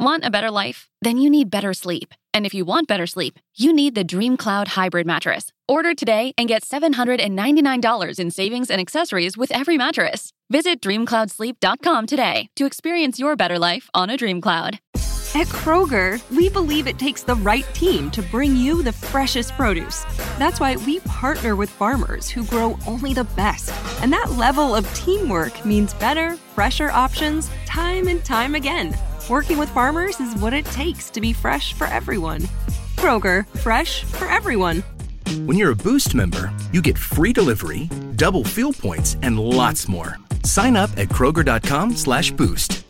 Want a better life? Then you need better sleep. And if you want better sleep, you need the Dream Cloud Hybrid Mattress. Order today and get $799 in savings and accessories with every mattress. Visit dreamcloudsleep.com today to experience your better life on a Dream Cloud. At Kroger, we believe it takes the right team to bring you the freshest produce. That's why we partner with farmers who grow only the best. And that level of teamwork means better, fresher options time and time again. Working with farmers is what it takes to be fresh for everyone. Kroger, fresh for everyone. When you're a Boost member, you get free delivery, double fuel points, and lots more. Sign up at Kroger.com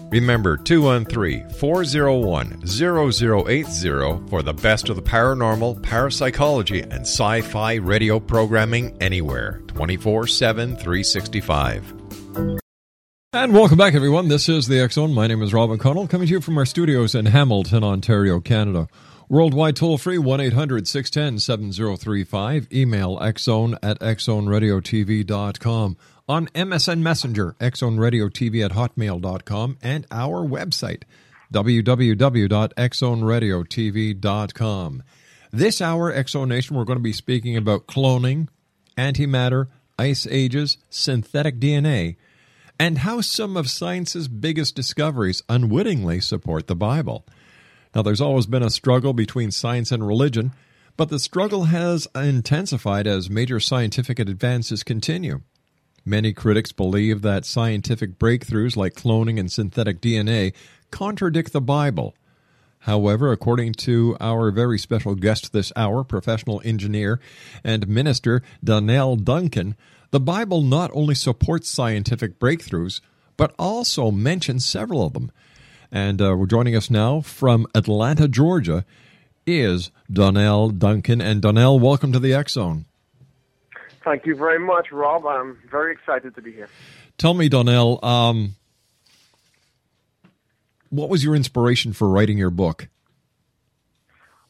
Remember 213 401 0080 for the best of the paranormal, parapsychology, and sci fi radio programming anywhere 24 7 365. And welcome back, everyone. This is the Zone. My name is Rob McConnell, coming to you from our studios in Hamilton, Ontario, Canada. Worldwide toll free 1 800 610 7035. Email xzone at xzoneradiotv.com. On MSN Messenger, xzoneradiotv at hotmail.com. And our website, www.xzoneradiotv.com. This hour, Exonation, we're going to be speaking about cloning, antimatter, ice ages, synthetic DNA, and how some of science's biggest discoveries unwittingly support the Bible. Now, there's always been a struggle between science and religion, but the struggle has intensified as major scientific advances continue. Many critics believe that scientific breakthroughs like cloning and synthetic DNA contradict the Bible. However, according to our very special guest this hour, professional engineer and minister Donnell Duncan, the Bible not only supports scientific breakthroughs, but also mentions several of them. And uh, we're joining us now from Atlanta, Georgia, is Donnell Duncan. And Donnell, welcome to the X Zone. Thank you very much, Rob. I'm very excited to be here. Tell me, Donnell, um, what was your inspiration for writing your book?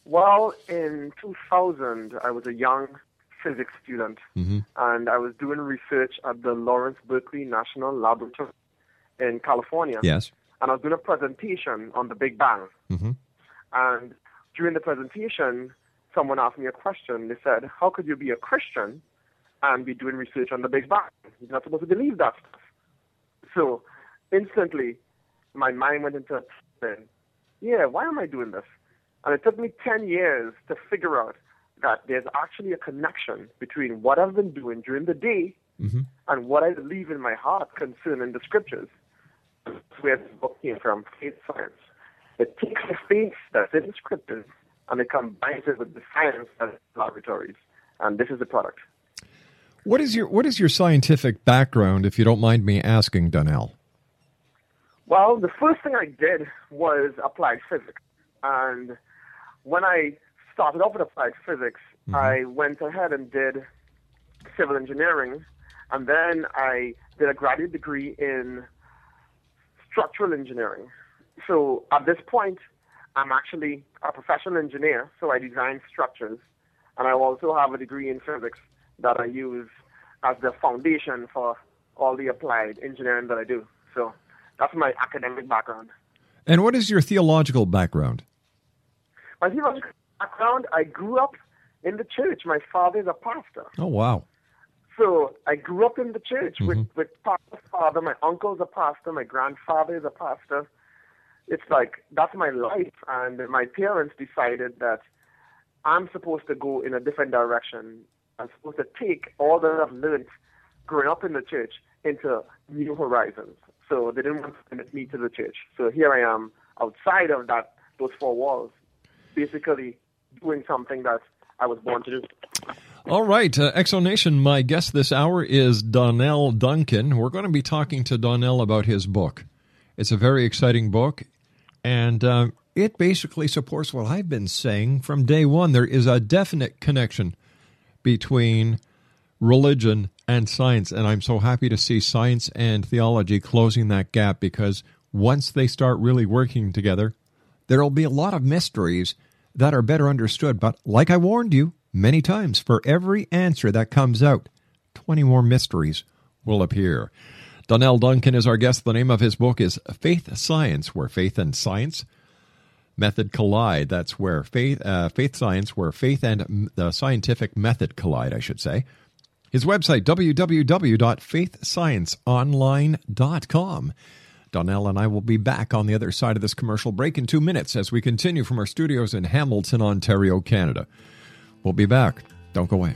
Well, in 2000, I was a young physics student, mm-hmm. and I was doing research at the Lawrence Berkeley National Laboratory in California. Yes. And I was doing a presentation on the Big Bang. Mm-hmm. And during the presentation, someone asked me a question. They said, How could you be a Christian and be doing research on the Big Bang? You're not supposed to believe that stuff. So instantly, my mind went into saying, Yeah, why am I doing this? And it took me 10 years to figure out that there's actually a connection between what I've been doing during the day mm-hmm. and what I believe in my heart concerning the scriptures. That's where the book came from, faith science. It takes the faith that's in the scriptures and it combines it with the science that's in laboratories. And this is the product. What is your what is your scientific background, if you don't mind me asking, Donnell? Well, the first thing I did was applied physics. And when I started off with applied physics, Mm-hmm. I went ahead and did civil engineering, and then I did a graduate degree in structural engineering. So at this point, I'm actually a professional engineer, so I design structures, And I also have a degree in physics that I use as the foundation for all the applied engineering that I do. So that's my academic background. And what is your theological background? My theological background, I grew up in the church. My father is a pastor. Oh, wow. So I grew up in the church Mm-hmm. with, with pastor's father. My uncle's a pastor. My grandfather is a pastor. It's like, that's my life. And my parents decided that I'm supposed to go in a different direction. I'm supposed to take all that I've learned growing up in the church into new horizons. So they didn't want to limit me to the church. So here I am outside of that those four walls, basically doing something that I was born to do. All right, uh, Exonation, my guest this hour is Donnell Duncan. We're going to be talking to Donnell about his book. It's a very exciting book, and uh, it basically supports what I've been saying from day one. There is a definite connection between religion and science, and I'm so happy to see science and theology closing that gap because once they start really working together, there will be a lot of mysteries that are better understood. But like I warned you many times, for every answer that comes out, 20 more mysteries will appear. Donnell Duncan is our guest. The name of his book is Faith Science, where faith and science method collide. That's where faith, uh, faith science, where faith and the scientific method collide, I should say. His website, www.faithscienceonline.com. Donnell and I will be back on the other side of this commercial break in two minutes as we continue from our studios in Hamilton, Ontario, Canada. We'll be back. Don't go away.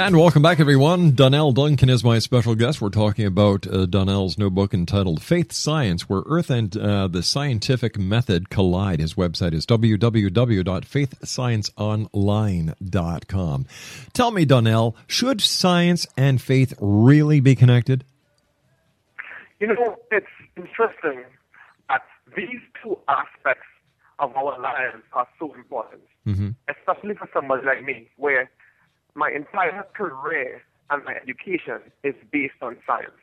And welcome back, everyone. Donnell Duncan is my special guest. We're talking about uh, Donnell's new book entitled Faith Science, where Earth and uh, the Scientific Method Collide. His website is www.faithscienceonline.com. Tell me, Donnell, should science and faith really be connected? You know, it's interesting that these two aspects of our lives are so important, Mm-hmm. especially for somebody like me, where my entire career and my education is based on science.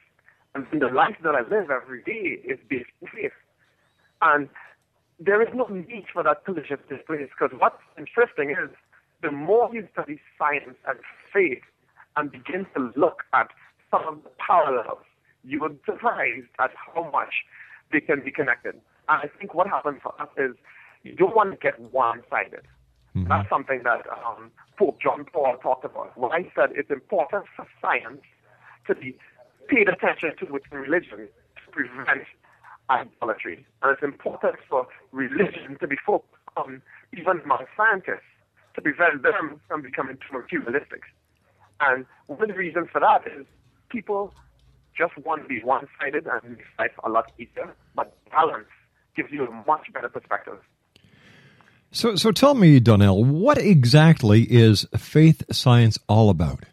And the life that I live every day is based on faith. And there is no need for that collision to place because what's interesting is the more you study science and faith and begin to look at some of the parallels, you will be surprised at how much they can be connected. And I think what happens for us is you don't want to get one-sided. That's something that um, Pope John Paul talked about. When I said it's important for science to be paid attention to with religion to prevent idolatry. And it's important for religion to be focused on, even among scientists, to prevent them from becoming too materialistic. And one reasons for that is people just want to be one-sided and makes life a lot easier, but balance gives you a much better perspective. So, so tell me, Donnell, what exactly is faith science all about?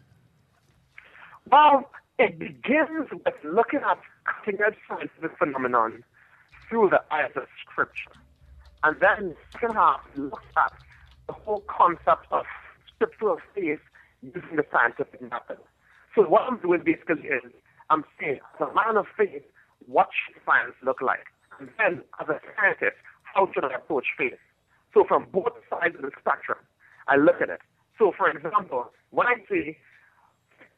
Well, it begins with looking at cutting-edge scientific phenomenon through the eyes of Scripture. And then the second half looks at the whole concept of scriptural faith using the scientific method. So what I'm doing basically is I'm saying, as a man of faith, what should science look like? And then, as a scientist, how should I approach faith? So from both sides of the spectrum, I look at it. So, for example, when I say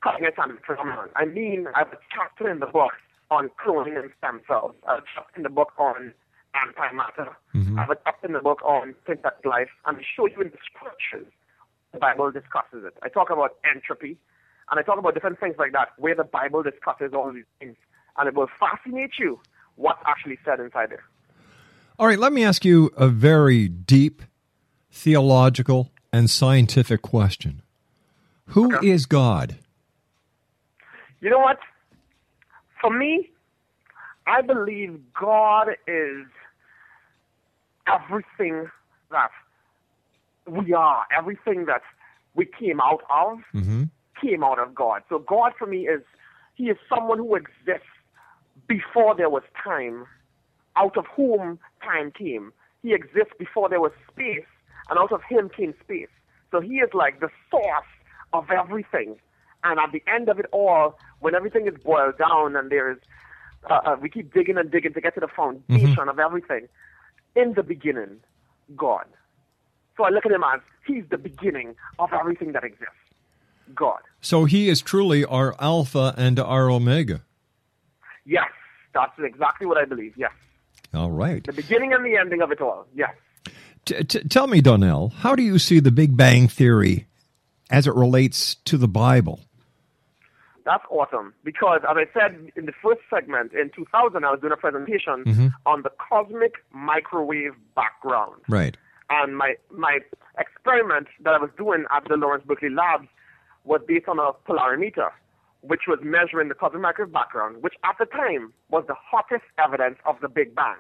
cutting scientific phenomenon, I mean I have a chapter in the book on cloning and stem cells. I have a chapter in the book on antimatter. Mm-hmm. I have a chapter in the book on synthetic life, and I show you in the scriptures the Bible discusses it. I talk about entropy, and I talk about different things like that, where the Bible discusses all these things, and it will fascinate you what's actually said inside there. All right, let me ask you a very deep theological and scientific question. Who okay. is God? You know what? For me, I believe God is everything that we are, everything that we came out of, mm-hmm. came out of God. So God for me is He is someone who exists before there was time, out of whom time came. He exists before there was space, and out of Him came space. So He is like the source of everything. And at the end of it all, when everything is boiled down and there is, uh, uh, we keep digging and digging to get to the foundation mm-hmm. of everything. In the beginning, God. So I look at him as he's the beginning of everything that exists. God. So he is truly our Alpha and our Omega. Yes, that's exactly what I believe. Yes. All right. The beginning and the ending of it all. Yes. T- t- tell me, Donnell, how do you see the Big Bang Theory as it relates to the Bible? That's awesome because, as I said in the first segment in 2000, I was doing a presentation mm-hmm. on the cosmic microwave background. Right. And my my experiment that I was doing at the Lawrence Berkeley Labs was based on a polarimeter, which was measuring the cosmic microwave background, which at the time was the hottest evidence of the Big Bang.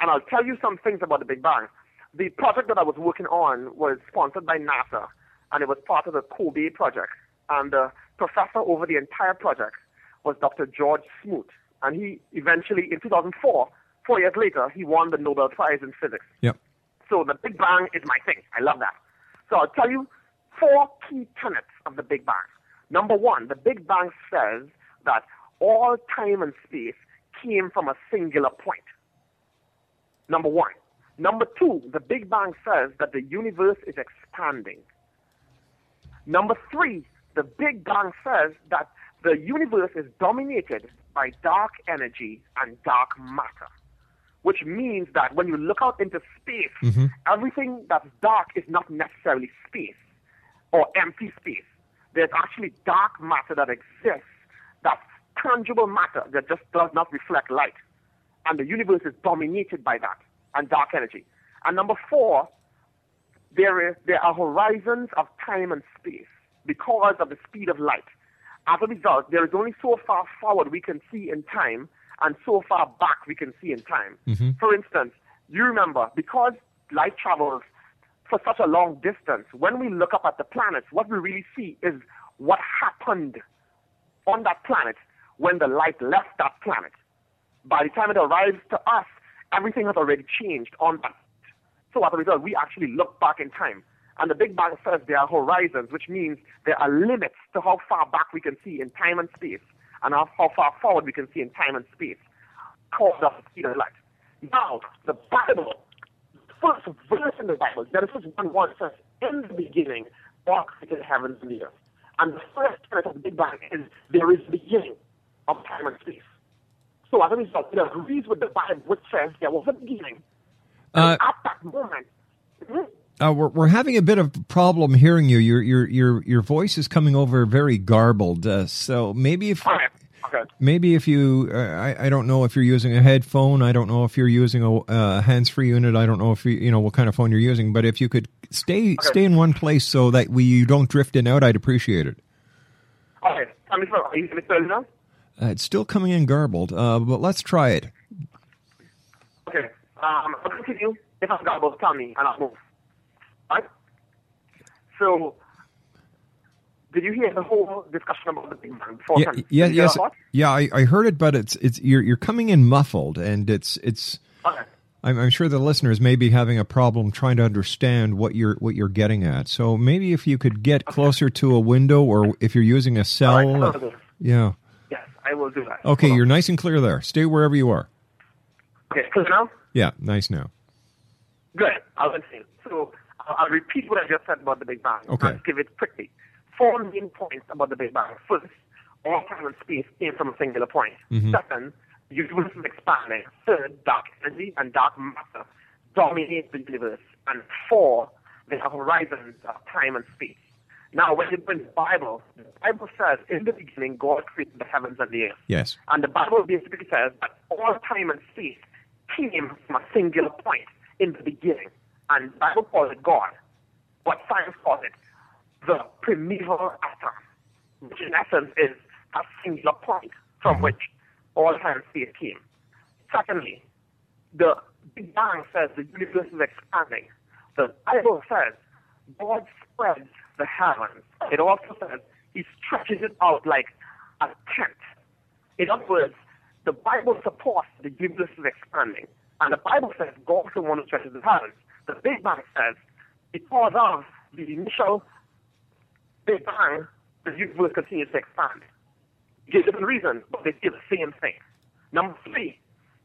And I'll tell you some things about the Big Bang. The project that I was working on was sponsored by NASA, and it was part of the COBE project. And the professor over the entire project was Dr. George Smoot. And he eventually, in 2004, four years later, he won the Nobel Prize in Physics. Yep. So the Big Bang is my thing. I love that. So I'll tell you four key tenets of the Big Bang. Number one, the Big Bang says that all time and space came from a singular point. Number one. Number two, the Big Bang says that the universe is expanding. Number three, the Big Bang says that the universe is dominated by dark energy and dark matter, which means that when you look out into space, mm-hmm. everything that's dark is not necessarily space or empty space. There's actually dark matter that exists, that's tangible matter that just does not reflect light. And the universe is dominated by that and dark energy. And number four, there, is, there are horizons of time and space because of the speed of light. As a result, there is only so far forward we can see in time and so far back we can see in time. Mm-hmm. For instance, you remember, because light travels for such a long distance, when we look up at the planets, what we really see is what happened on that planet when the light left that planet. By the time it arrives to us, everything has already changed on that. So as a result, we actually look back in time. And the Big Bang says there are horizons, which means there are limits to how far back we can see in time and space, and how, far forward we can see in time and space, called the speed of light. Now, the Bible, first verse in the Bible, Genesis 1 1 says, In the beginning, God created heavens and the earth. And the first tenet of the Big Bang is there is the beginning of time and space. So as a result, it agrees with the Bible, which says there was a beginning. Uh, at that moment, hmm, uh, we're we're having a bit of problem hearing you. Your your your your voice is coming over very garbled. Uh, so maybe if okay. Okay. maybe if you, uh, I, I don't know if you're using a headphone. I don't know if you're using a uh, hands-free unit. I don't know if you, you know what kind of phone you're using. But if you could stay Okay. stay in one place so that we you don't drift in and out, I'd appreciate it. Okay. Tell me, are you now? Uh, it's still coming in garbled, uh, but let's try it. Okay. Um, I'll continue. If I'm both, tell me, and I'll move. Right? So, did you hear the whole discussion about the Big Bang before? Yeah, yeah, yes, yeah. I, I heard it, but it's it's you're you're coming in muffled, and it's it's. Okay. I'm, I'm sure the listeners may be having a problem trying to understand what you're what you're getting at. So maybe if you could get closer to a window, or if you're using a cell, right, I'll do it. yeah. Yes, I will do that. Okay, Hold you're nice and clear there. Stay wherever you are. Okay, clear now? Yeah, nice now. Good. I'll continue. So, I'll, I'll repeat what I just said about the Big Bang. Okay. I'll give it quickly. Four main points about the Big Bang. First, all time and space came from a singular point. Mhm. Second, the universe is expanding. Third, dark energy and dark matter dominate the universe. And four, there are horizons of time and space. Now, when you bring the Bible, the Bible says, in the beginning, God created the heavens and the earth. Yes. And the Bible basically says that all time and space came from a singular point in the beginning. And the Bible calls it God. What science calls it, primeval atom, which in essence is a singular point from which all time space came. Secondly, the Big Bang says the universe is expanding. The Bible says God spreads the heavens. It also says He stretches it out like a tent. In other words, the Bible supports the universe is expanding. And the Bible says God is the one who stretches the heavens. The Big Bang says because of the initial Big Bang, the universe continues to expand. Give different reasons, but they say the same thing. Number three,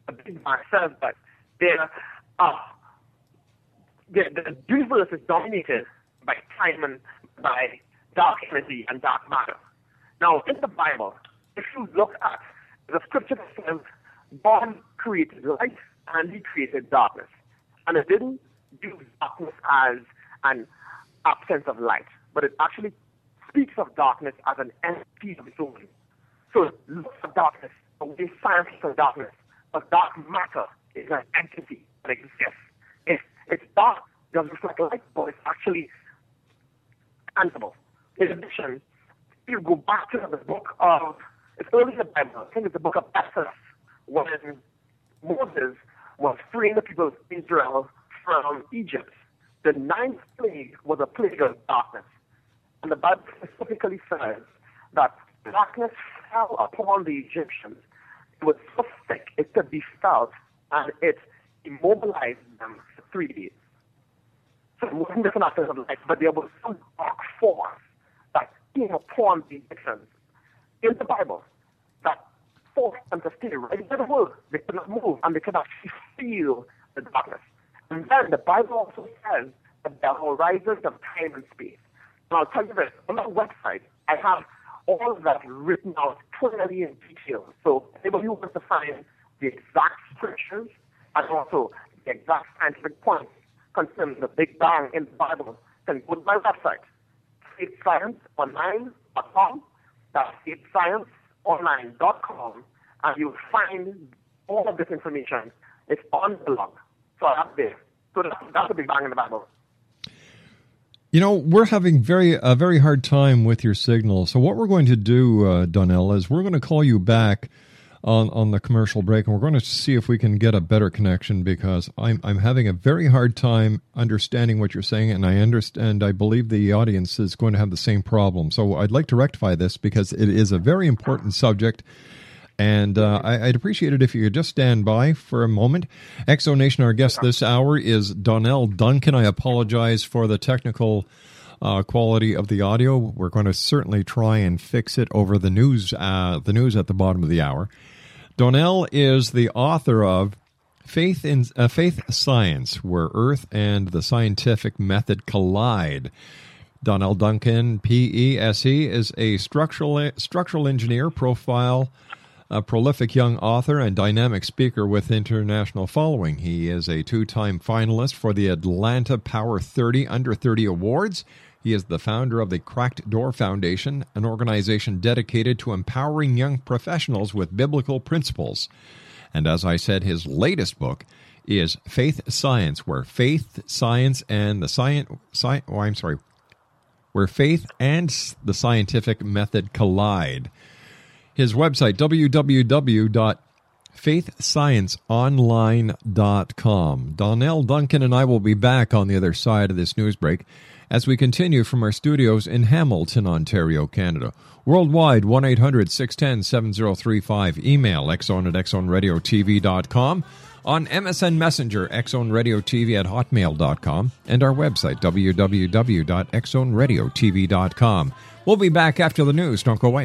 the Big Bang says that there are the, the universe is dominated by time and by dark energy and dark matter. Now, in the Bible, if you look at the scripture that says God created light and he created darkness. And it didn't use darkness as an absence of light, but it actually speaks of darkness as an entity of its own. So it looks at darkness the way science at darkness, but dark matter is an entity that exists. It's, it's dark, doesn't reflect light, but it's actually tangible. In addition, if you go back to the book of, it's early in the Bible, I think it's the book of Exodus, when Moses was freeing the people of Israel from Egypt. The ninth plague was a plague of darkness. And the Bible specifically says that darkness fell upon the Egyptians. It was so thick it could be felt, and it immobilized them for three days. So it wasn't just an absence of light, but there was some dark force that came upon the Egyptians in the Bible that forced them to stay right where they were. They could not move, and they could actually feel the darkness. And then the Bible also says that there are horizons of time and space. And I'll tell you this, on our website, I have all of that written out clearly in detail. So anybody who wants to find the exact scriptures and also the exact scientific points concerning the Big Bang in the Bible can go to my website, faithscienceonline.com. That's faithscienceonline.com, and you'll find all of this information. It's on the blog. So that's there. So that's the Big Bang in the Bible. You know, we're having very a very hard time with your signal. So what we're going to do, uh, Donnell, is we're going to call you back on on the commercial break, and we're going to see if we can get a better connection because I'm I'm having a very hard time understanding what you're saying, and I understand. I believe the audience is going to have the same problem. So I'd like to rectify this because it is a very important subject. And uh, I, I'd appreciate it if you could just stand by for a moment. Exonation, our guest this hour is Donnell Duncan. I apologize for the technical uh, quality of the audio. We're going to certainly try and fix it over the news. Uh, the news at the bottom of the hour. Donnell is the author of Faith in uh, Faith Science, where Earth and the scientific method collide. Donnell Duncan, PESE, is a structural structural engineer, profile, a prolific young author, and dynamic speaker with international following. He is a two-time finalist for the Atlanta Power 30 Under 30 Awards. He is the founder of the Cracked Door Foundation, an organization dedicated to empowering young professionals with biblical principles. And as I said, his latest book is Faith Science, where faith, science, and the science, sci- oh, I'm sorry, where faith and the scientific method collide. His website, www.faithscienceonline.com. Donnell Duncan and I will be back on the other side of this news break as we continue from our studios in Hamilton, Ontario, Canada. Worldwide, 1 800 610 7035. Email xzone at xzoneradiotv.com. On MSN Messenger, xzoneradiotv at hotmail.com. And our website, www.xzoneradiotv.com. We'll be back after the news. Don't go away.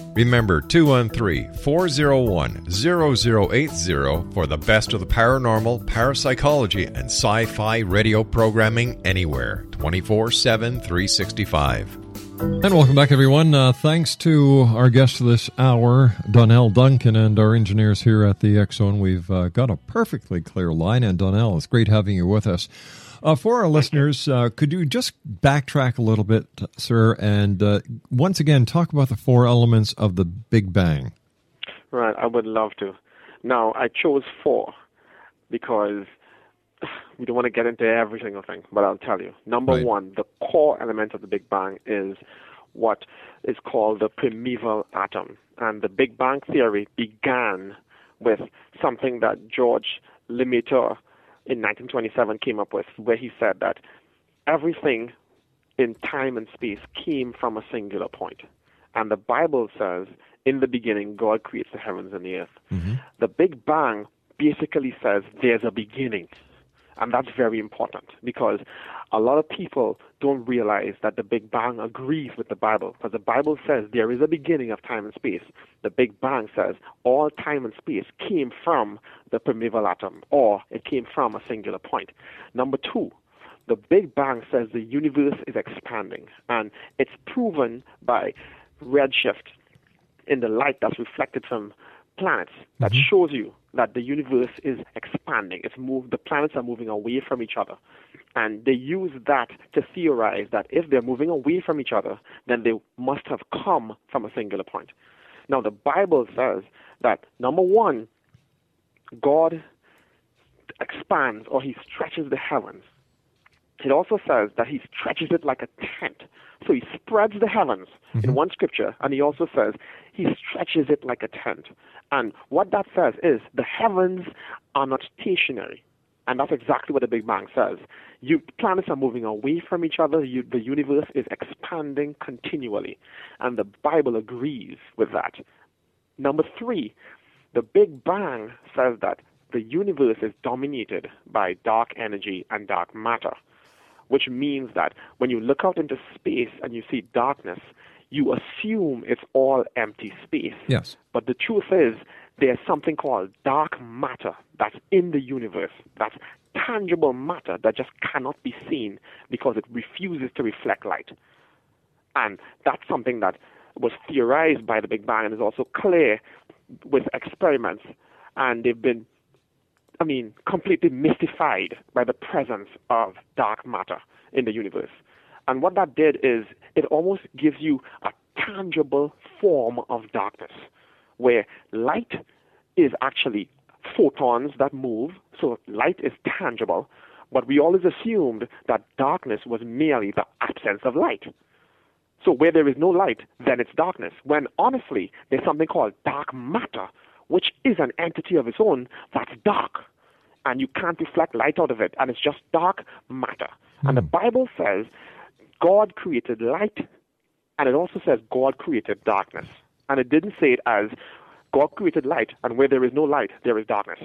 Remember 213 401 0080 for the best of the paranormal, parapsychology, and sci fi radio programming anywhere 24 7 365. And welcome back, everyone. Uh, thanks to our guest this hour, Donnell Duncan, and our engineers here at the Zone. We've uh, got a perfectly clear line. And Donnell, it's great having you with us. Uh, for our listeners, uh, could you just backtrack a little bit, sir, and uh, once again talk about the four elements of the Big Bang? Right, I would love to. Now, I chose four because we don't want to get into every single thing, but I'll tell you. Number Right. one, the core element of the Big Bang is what is called the primeval atom. And the Big Bang theory began with something that George Lemaitre in 1927 came up with, where he said that everything in time and space came from a singular point. And the Bible says, in the beginning, God creates the heavens and the earth. Mm-hmm. The Big Bang basically says there's a beginning. And that's very important because a lot of people don't realize that the Big Bang agrees with the Bible. Because the Bible says there is a beginning of time and space. The Big Bang says all time and space came from the primeval atom, or it came from a singular point. Number two, the Big Bang says the universe is expanding, and it's proven by redshift in the light that's reflected from planets that mm-hmm. shows you that the universe is expanding. It's moved, the planets are moving away from each other. And they use that to theorize that if they're moving away from each other, then they must have come from a singular point. Now, the Bible says that, number one, God expands or he stretches the heavens. It also says that he stretches it like a tent. So he spreads the heavens in mm-hmm. one scripture, and he also says he stretches it like a tent. And what that says is the heavens are not stationary. And that's exactly what the Big Bang says. You, planets are moving away from each other. You, the universe is expanding continually. And the Bible agrees with that. Number three, the Big Bang says that the universe is dominated by dark energy and dark matter, which means that when you look out into space and you see darkness, you assume it's all empty space. Yes. But the truth is, there's something called dark matter that's in the universe. That's tangible matter that just cannot be seen because it refuses to reflect light. And that's something that was theorized by the Big Bang and is also clear with experiments. And they've been I mean, completely mystified by the presence of dark matter in the universe. And what that did is it almost gives you a tangible form of darkness, where light is actually photons that move, so light is tangible, but we always assumed that darkness was merely the absence of light. So where there is no light, then it's darkness. When honestly, there's something called dark matter, which is an entity of its own that's dark. And you can't reflect light out of it, and it's just dark matter. And the hmm. Bible says God created light, and it also says God created darkness. And it didn't say it as God created light, and where there is no light, there is darkness.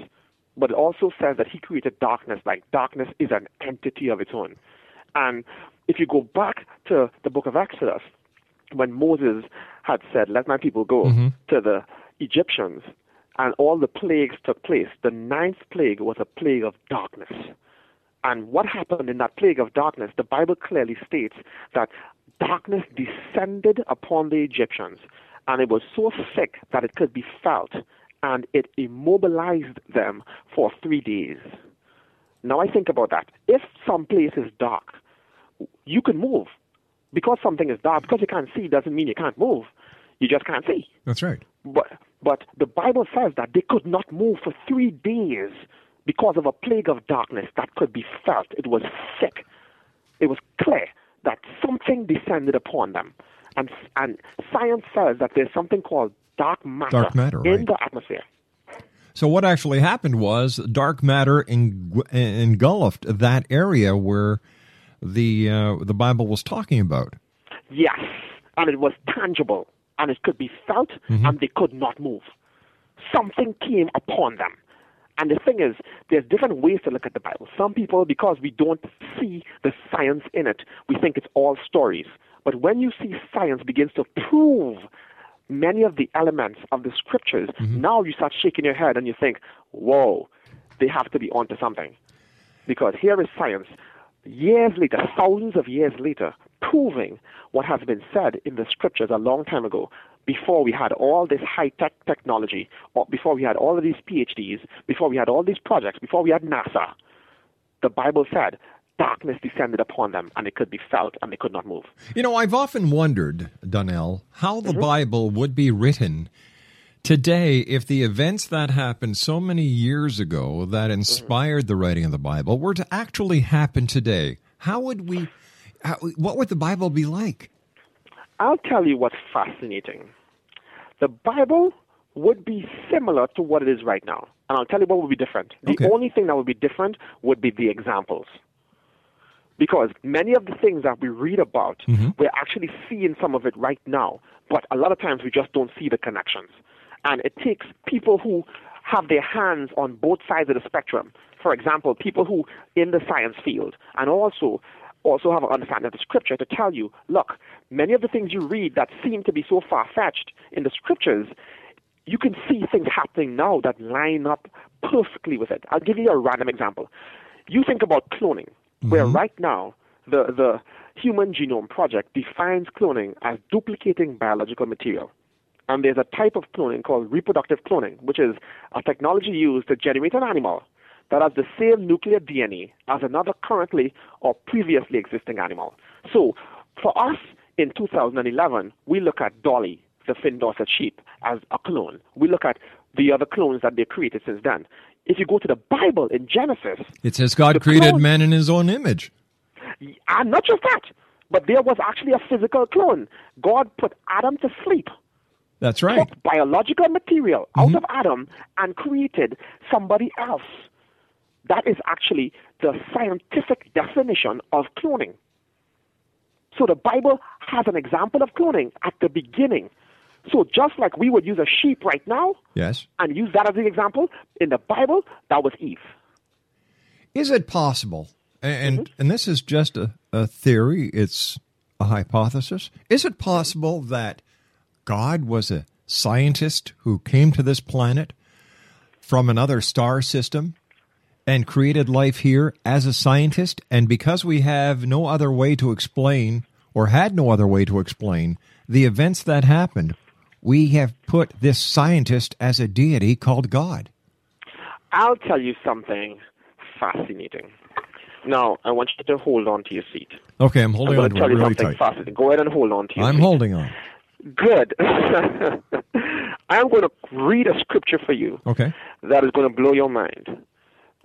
But it also says that He created darkness, like darkness is an entity of its own. And if you go back to the book of Exodus, when Moses had said, Let my people go mm-hmm. to the Egyptians, and all the plagues took place, the ninth plague was a plague of darkness. And what happened in that plague of darkness, the Bible clearly states that darkness descended upon the Egyptians, and it was so thick that it could be felt, and it immobilized them for three days. Now I think about that. If some place is dark, you can move. Because something is dark, because you can't see doesn't mean you can't move. You just can't see. That's right. But but the Bible says that they could not move for three days because of a plague of darkness that could be felt. It was thick. It was clear that something descended upon them. And and science says that there's something called dark matter, Dark matter, in right. the atmosphere. So what actually happened was dark matter eng- engulfed that area where the uh, the Bible was talking about. Yes, and it was tangible, and it could be felt, mm-hmm. and they could not move. Something came upon them. And the thing is, there's different ways to look at the Bible. Some people, because we don't see the science in it, we think it's all stories. But when you see science begins to prove many of the elements of the scriptures, mm-hmm. now you start shaking your head and you think, whoa, they have to be onto something. Because here is science, years later, thousands of years later, proving what has been said in the scriptures a long time ago, before we had all this high tech technology, or before we had all of these PhDs, before we had all these projects, before we had NASA. The Bible said darkness descended upon them and it could be felt and they could not move. You know, I've often wondered, Donnell, how the mm-hmm. Bible would be written today if the events that happened so many years ago that mm-hmm. inspired the writing of the Bible were to actually happen today. How would we? How, what would the Bible be like? I'll tell you what's fascinating. The Bible would be similar to what it is right now. And I'll tell you what would be different. The Okay. only thing that would be different would be the examples. Because many of the things that we read about, mm-hmm. we're actually seeing some of it right now. But a lot of times we just don't see the connections. And it takes people who have their hands on both sides of the spectrum. For example, people who in the science field and also also have an understanding of the scripture to tell you, look, many of the things you read that seem to be so far fetched in the scriptures, you can see things happening now that line up perfectly with it. I'll give you a random example. You think about cloning, where mm-hmm. right now the, the Human Genome Project defines cloning as duplicating biological material. And there's a type of cloning called reproductive cloning, which is a technology used to generate an animal that has the same nuclear DNA as another currently or previously existing animal. So for us in 2011, we look at Dolly, the Finn Dorset sheep, as a clone. We look at the other clones that they've created since then. If you go to the Bible in Genesis, It says God created clone- man in his own image. and not just that, but there was actually a physical clone. God put Adam to sleep, That's right. took biological material out mm-hmm. of Adam, and created somebody else. That is actually the scientific definition of cloning. So the Bible has an example of cloning at the beginning. So just like we would use a sheep right now Yes. and use that as the example, in the Bible, that was Eve. Is it possible? And Mm-hmm. and this is just a, a theory, it's a hypothesis. Is it possible that God was a scientist who came to this planet from another star system and created life here as a scientist and because we have no other way to explain or had no other way to explain the events that happened, we have put this scientist as a deity called God. I'll tell you something fascinating. Now, I want you to hold on to your seat. Okay, I'm holding I'm on to tell it you really something tight. fascinating. Go ahead and hold on to your I'm seat. holding on. Good. I'm going to read a scripture for you Okay. that is going to blow your mind.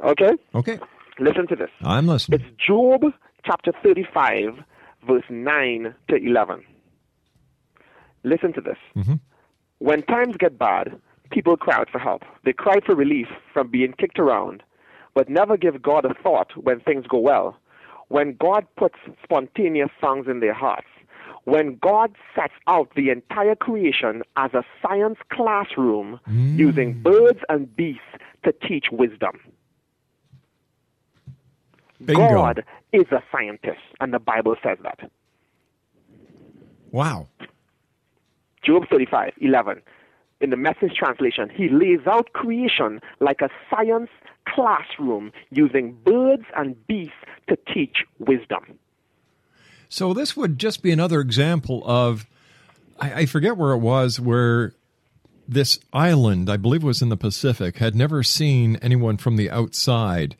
Okay? Okay. Listen to this. I'm listening. It's Job chapter 35, verse 9 to 11. Listen to this. Mhm. When times get bad, people cry out for help. They cry for relief from being kicked around, but never give God a thought when things go well. When God puts spontaneous songs in their hearts, when God sets out the entire creation as a science classroom using birds and beasts to teach wisdom. Bingo. God is a scientist, and the Bible says that. Wow. Job 35, 11. In the message translation, he lays out creation like a science classroom using birds and beasts to teach wisdom. So this would just be another example of, I, I forget where it was, where this island, I believe it was in the Pacific, had never seen anyone from the outside.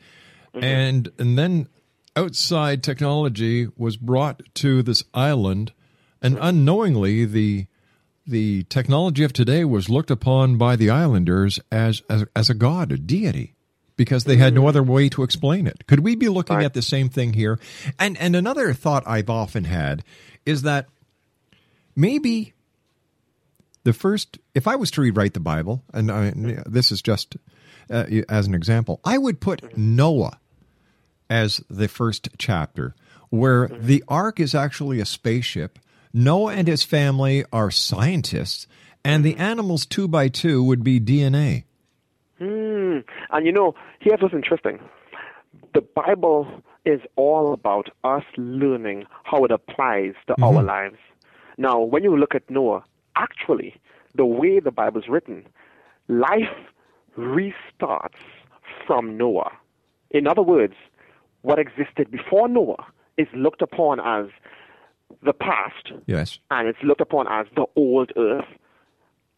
Mm-hmm. And and then outside technology was brought to this island and unknowingly the the technology of today was looked upon by the islanders as as, as a god, a deity, because they had no mm-hmm. other way to explain it. Could we be looking at the same thing here? And and another thought I've often had is that maybe the first, if I was to rewrite the Bible, and I, this is just uh, as an example, I would put mm-hmm. Noah as the first chapter, where mm-hmm. the ark is actually a spaceship. Noah and his family are scientists, and the mm-hmm. animals two by two would be DNA. Hmm. And you know, here's what's interesting. The Bible is all about us learning how it applies to our mm-hmm. lives. Now, when you look at Noah, actually, the way the Bible's written, life restarts from Noah. In other words, what existed before Noah is looked upon as the past, Yes. and it's looked upon as the old earth.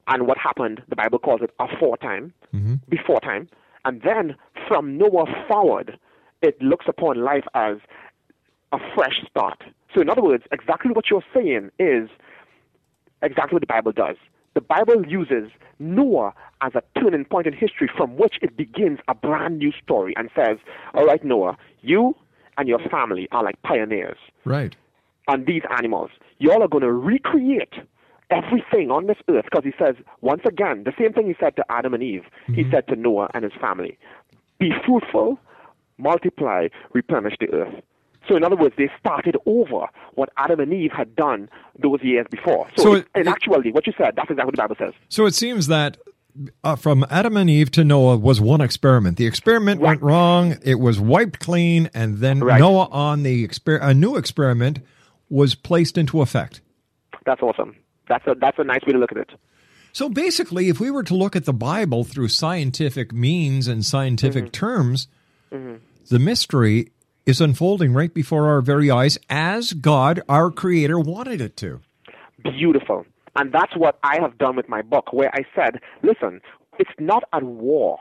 And what happened, the Bible calls it aforetime, mm-hmm. before time. And then from Noah forward, it looks upon life as a fresh start. So, in other words, exactly what you're saying is exactly what the Bible does. The Bible uses Noah as a turning point in history from which it begins a brand new story and says, All right, Noah, you and your family are like pioneers Right. And these animals. Y'all are going to recreate everything on this earth because he says, once again, the same thing he said to Adam and Eve, he mm-hmm. said to Noah and his family be fruitful, multiply, replenish the earth. So, in other words, they started over what Adam and Eve had done those years before. So, So it, it- in actuality, what you said, that's exactly what the Bible says. So it seems that uh, from Adam and Eve to Noah was one experiment. The experiment went wrong. It was wiped clean, and then Right. Noah on the exper- a new experiment was placed into effect. That's awesome. That's a, that's a nice way to look at it. So basically, if we were to look at the Bible through scientific means and scientific terms, the mystery is unfolding right before our very eyes as God, our Creator, wanted it to. beautiful. And that's what I have done with my book, where I said, listen, it's not at war.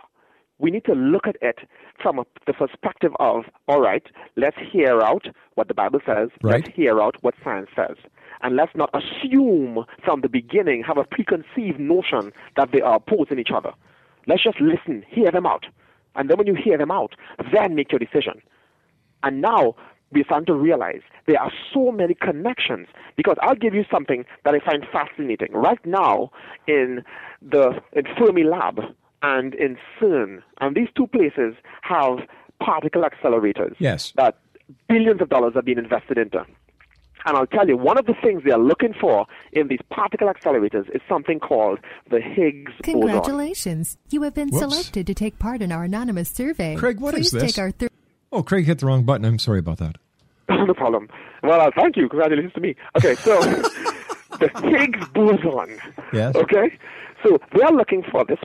We need to look at it from a, the perspective of, all right, let's hear out what the Bible says, Right. let's hear out what science says. And let's not assume from the beginning, have a preconceived notion that they are opposing each other. Let's just listen, hear them out. And then when you hear them out, then make your decision. And now we're starting to realize there are so many connections because I'll give you something that I find fascinating. Right now, in the in Fermi Lab and in CERN, and these two places have particle accelerators Yes. that billions of dollars are being invested into. And I'll tell you, one of the things they are looking for in these particle accelerators is something called the Higgs boson. Congratulations. You have been Whoops. selected to take part in our anonymous survey. Craig, what is Please this? take our third Oh, Craig hit the wrong button. I'm sorry about that. no problem. Well, uh, thank you. Congratulations to me. Okay, so the Higgs boson. Yes. Okay, so we are looking for this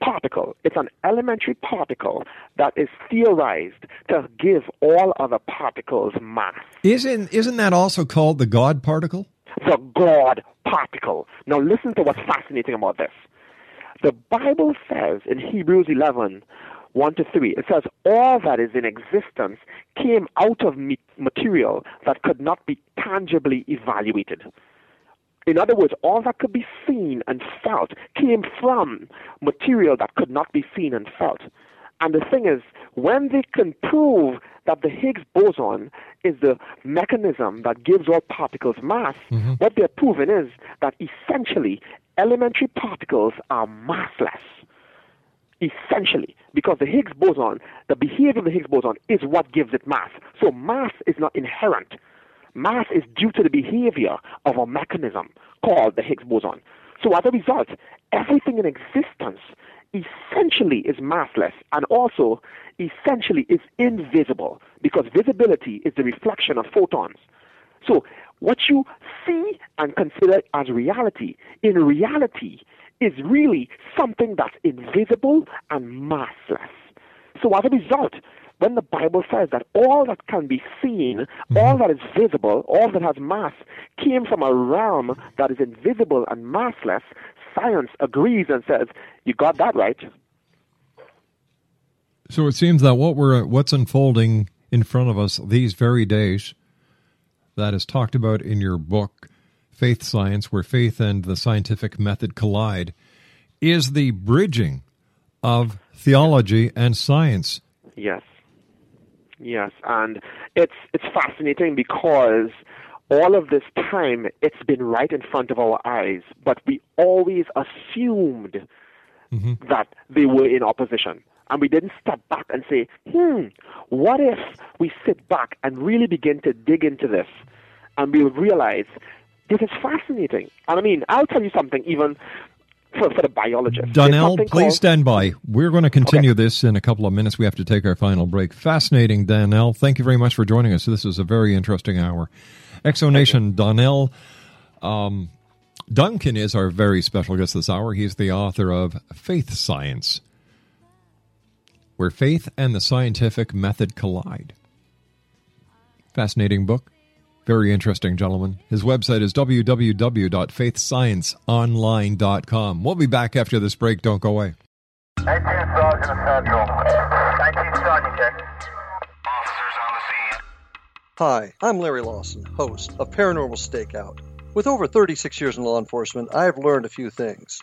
particle. It's an elementary particle that is theorized to give all other particles mass. Isn't isn't that also called the God particle? The God particle. Now, listen to what's fascinating about this. The Bible says in Hebrews 11, 1 to 3, it says, All that is in existence came out of material that could not be tangibly evaluated. In other words, all that could be seen and felt came from material that could not be seen and felt. And the thing is, when they can prove that the Higgs boson is the mechanism that gives all particles mass, mm-hmm. what they're proving is that essentially elementary particles are massless. Essentially, because the Higgs boson, the behavior of the Higgs boson is what gives it mass. So mass is not inherent. Mass is due to the behavior of a mechanism called the Higgs boson. So as a result, everything in existence essentially is massless and also essentially is invisible because visibility is the reflection of photons. So what you see and consider as reality, in reality, is really something that's invisible and massless. So as a result, when the Bible says that all that can be seen, mm-hmm. all that is visible, all that has mass, came from a realm that is invisible and massless, science agrees and says, you got that right. So it seems that what we're what's unfolding in front of us these very days, that is talked about in your book, Faith Science, where faith and the scientific method collide, is the bridging of theology and science. Yes. Yes, and it's it's fascinating because all of this time it's been right in front of our eyes, but we always assumed mm-hmm. that they were in opposition. And we didn't step back and say, hmm, what if we sit back and really begin to dig into this and we'll realize this is fascinating. And I mean, I'll tell you something even for, for the biologist. Donnell, please called... stand by. We're going to continue okay. this in a couple of minutes. We have to take our final break. Fascinating, Donnell. Thank you very much for joining us. This is a very interesting hour. Exonation Donnell um, Duncan is our very special guest this hour. He's the author of Faith Science, where faith and the scientific method collide. Fascinating book. Very interesting, gentlemen. His website is www.faithscienceonline.com. We'll be back after this break. Don't go away. 18 Sergeant Central. 19 Sergeant check. Hi, I'm Larry Lawson, host of Paranormal Stakeout. With over 36 years in law enforcement, I have learned a few things.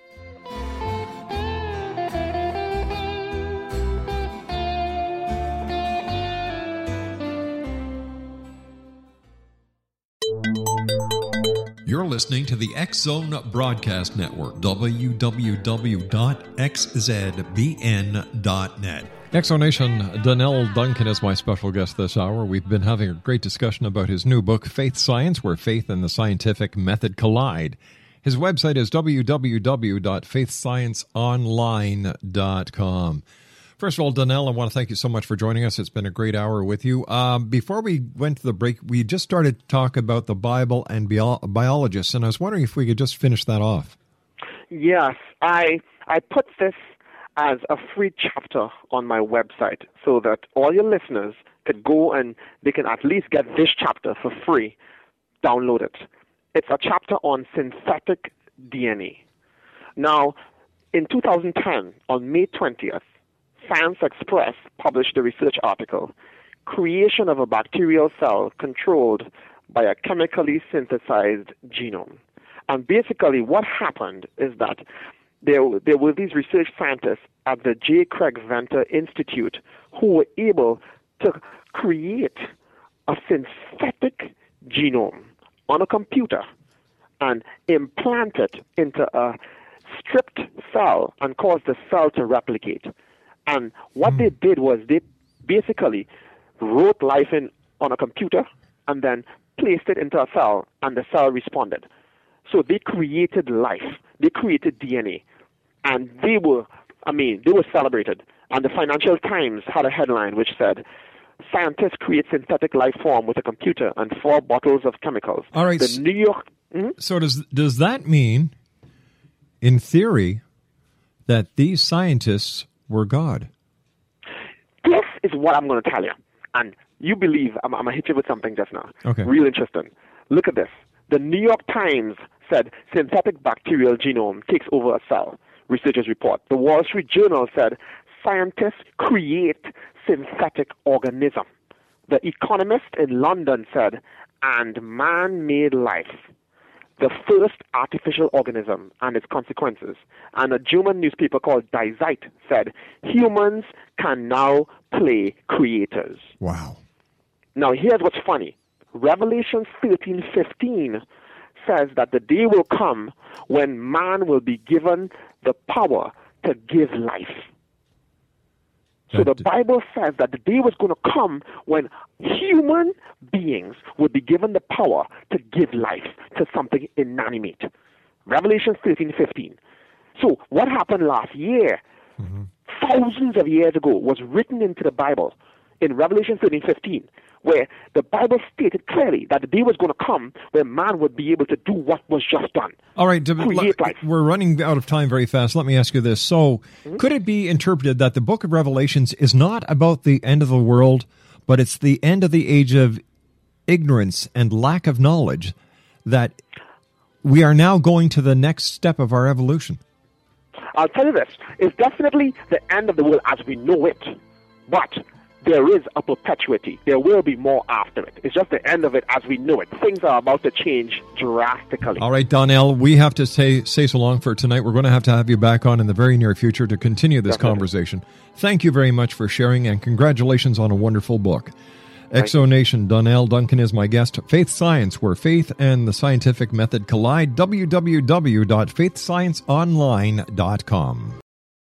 You're listening to the X Zone Broadcast Network, www.xzbn.net. Exonation Donnell Duncan is my special guest this hour. We've been having a great discussion about his new book, Faith Science, where faith and the scientific method collide. His website is www.faithscienceonline.com. First of all, Donnell, I want to thank you so much for joining us. It's been a great hour with you. Um, before we went to the break, we just started to talk about the Bible and bio- biologists, and I was wondering if we could just finish that off. Yes, I I put this as a free chapter on my website so that all your listeners could go and they can at least get this chapter for free. Download it. It's a chapter on synthetic DNA. Now, in 2010, on May 20th, Science Express published a research article Creation of a Bacterial Cell Controlled by a Chemically Synthesized Genome. And basically, what happened is that there, there were these research scientists at the J. Craig Venter Institute who were able to create a synthetic genome on a computer and implant it into a stripped cell and cause the cell to replicate. And what mm. they did was they basically wrote life in on a computer and then placed it into a cell and the cell responded. So they created life. They created DNA. And they were, I mean, they were celebrated. And the Financial Times had a headline which said, Scientists create synthetic life form with a computer and four bottles of chemicals. All right. The New York. Hmm? So does does that mean, in theory, that these scientists were God? This is what I'm going to tell you, and you believe I'm, I'm going to hit you with something just now. Okay. Real interesting. Look at this. The New York Times said synthetic bacterial genome takes over a cell. Researchers report. The Wall Street Journal said scientists create synthetic organism. The Economist in London said, and man made life, the first artificial organism and its consequences. And a German newspaper called Die Zeit said, humans can now play creators. Wow. Now, here's what's funny Revelation 13:15 says that the day will come when man will be given the power to give life. So the Bible says that the day was going to come when human beings would be given the power to give life to something inanimate. Revelation 13, 15. So what happened last year, mm-hmm. thousands of years ago, was written into the Bible in Revelation 13, 15 where the Bible stated clearly that the day was going to come where man would be able to do what was just done. All right, we're running out of time very fast. Let me ask you this. So, mm-hmm. could it be interpreted that the book of Revelations is not about the end of the world, but it's the end of the age of ignorance and lack of knowledge that we are now going to the next step of our evolution? I'll tell you this. It's definitely the end of the world as we know it. But there is a perpetuity. There will be more after it. It's just the end of it as we know it. Things are about to change drastically. All right, Donnell, we have to say say so long for tonight. We're going to have to have you back on in the very near future to continue this Definitely. conversation. Thank you very much for sharing and congratulations on a wonderful book. Exonation, Donnell Duncan is my guest. Faith Science, where faith and the scientific method collide. www.faithscienceonline.com.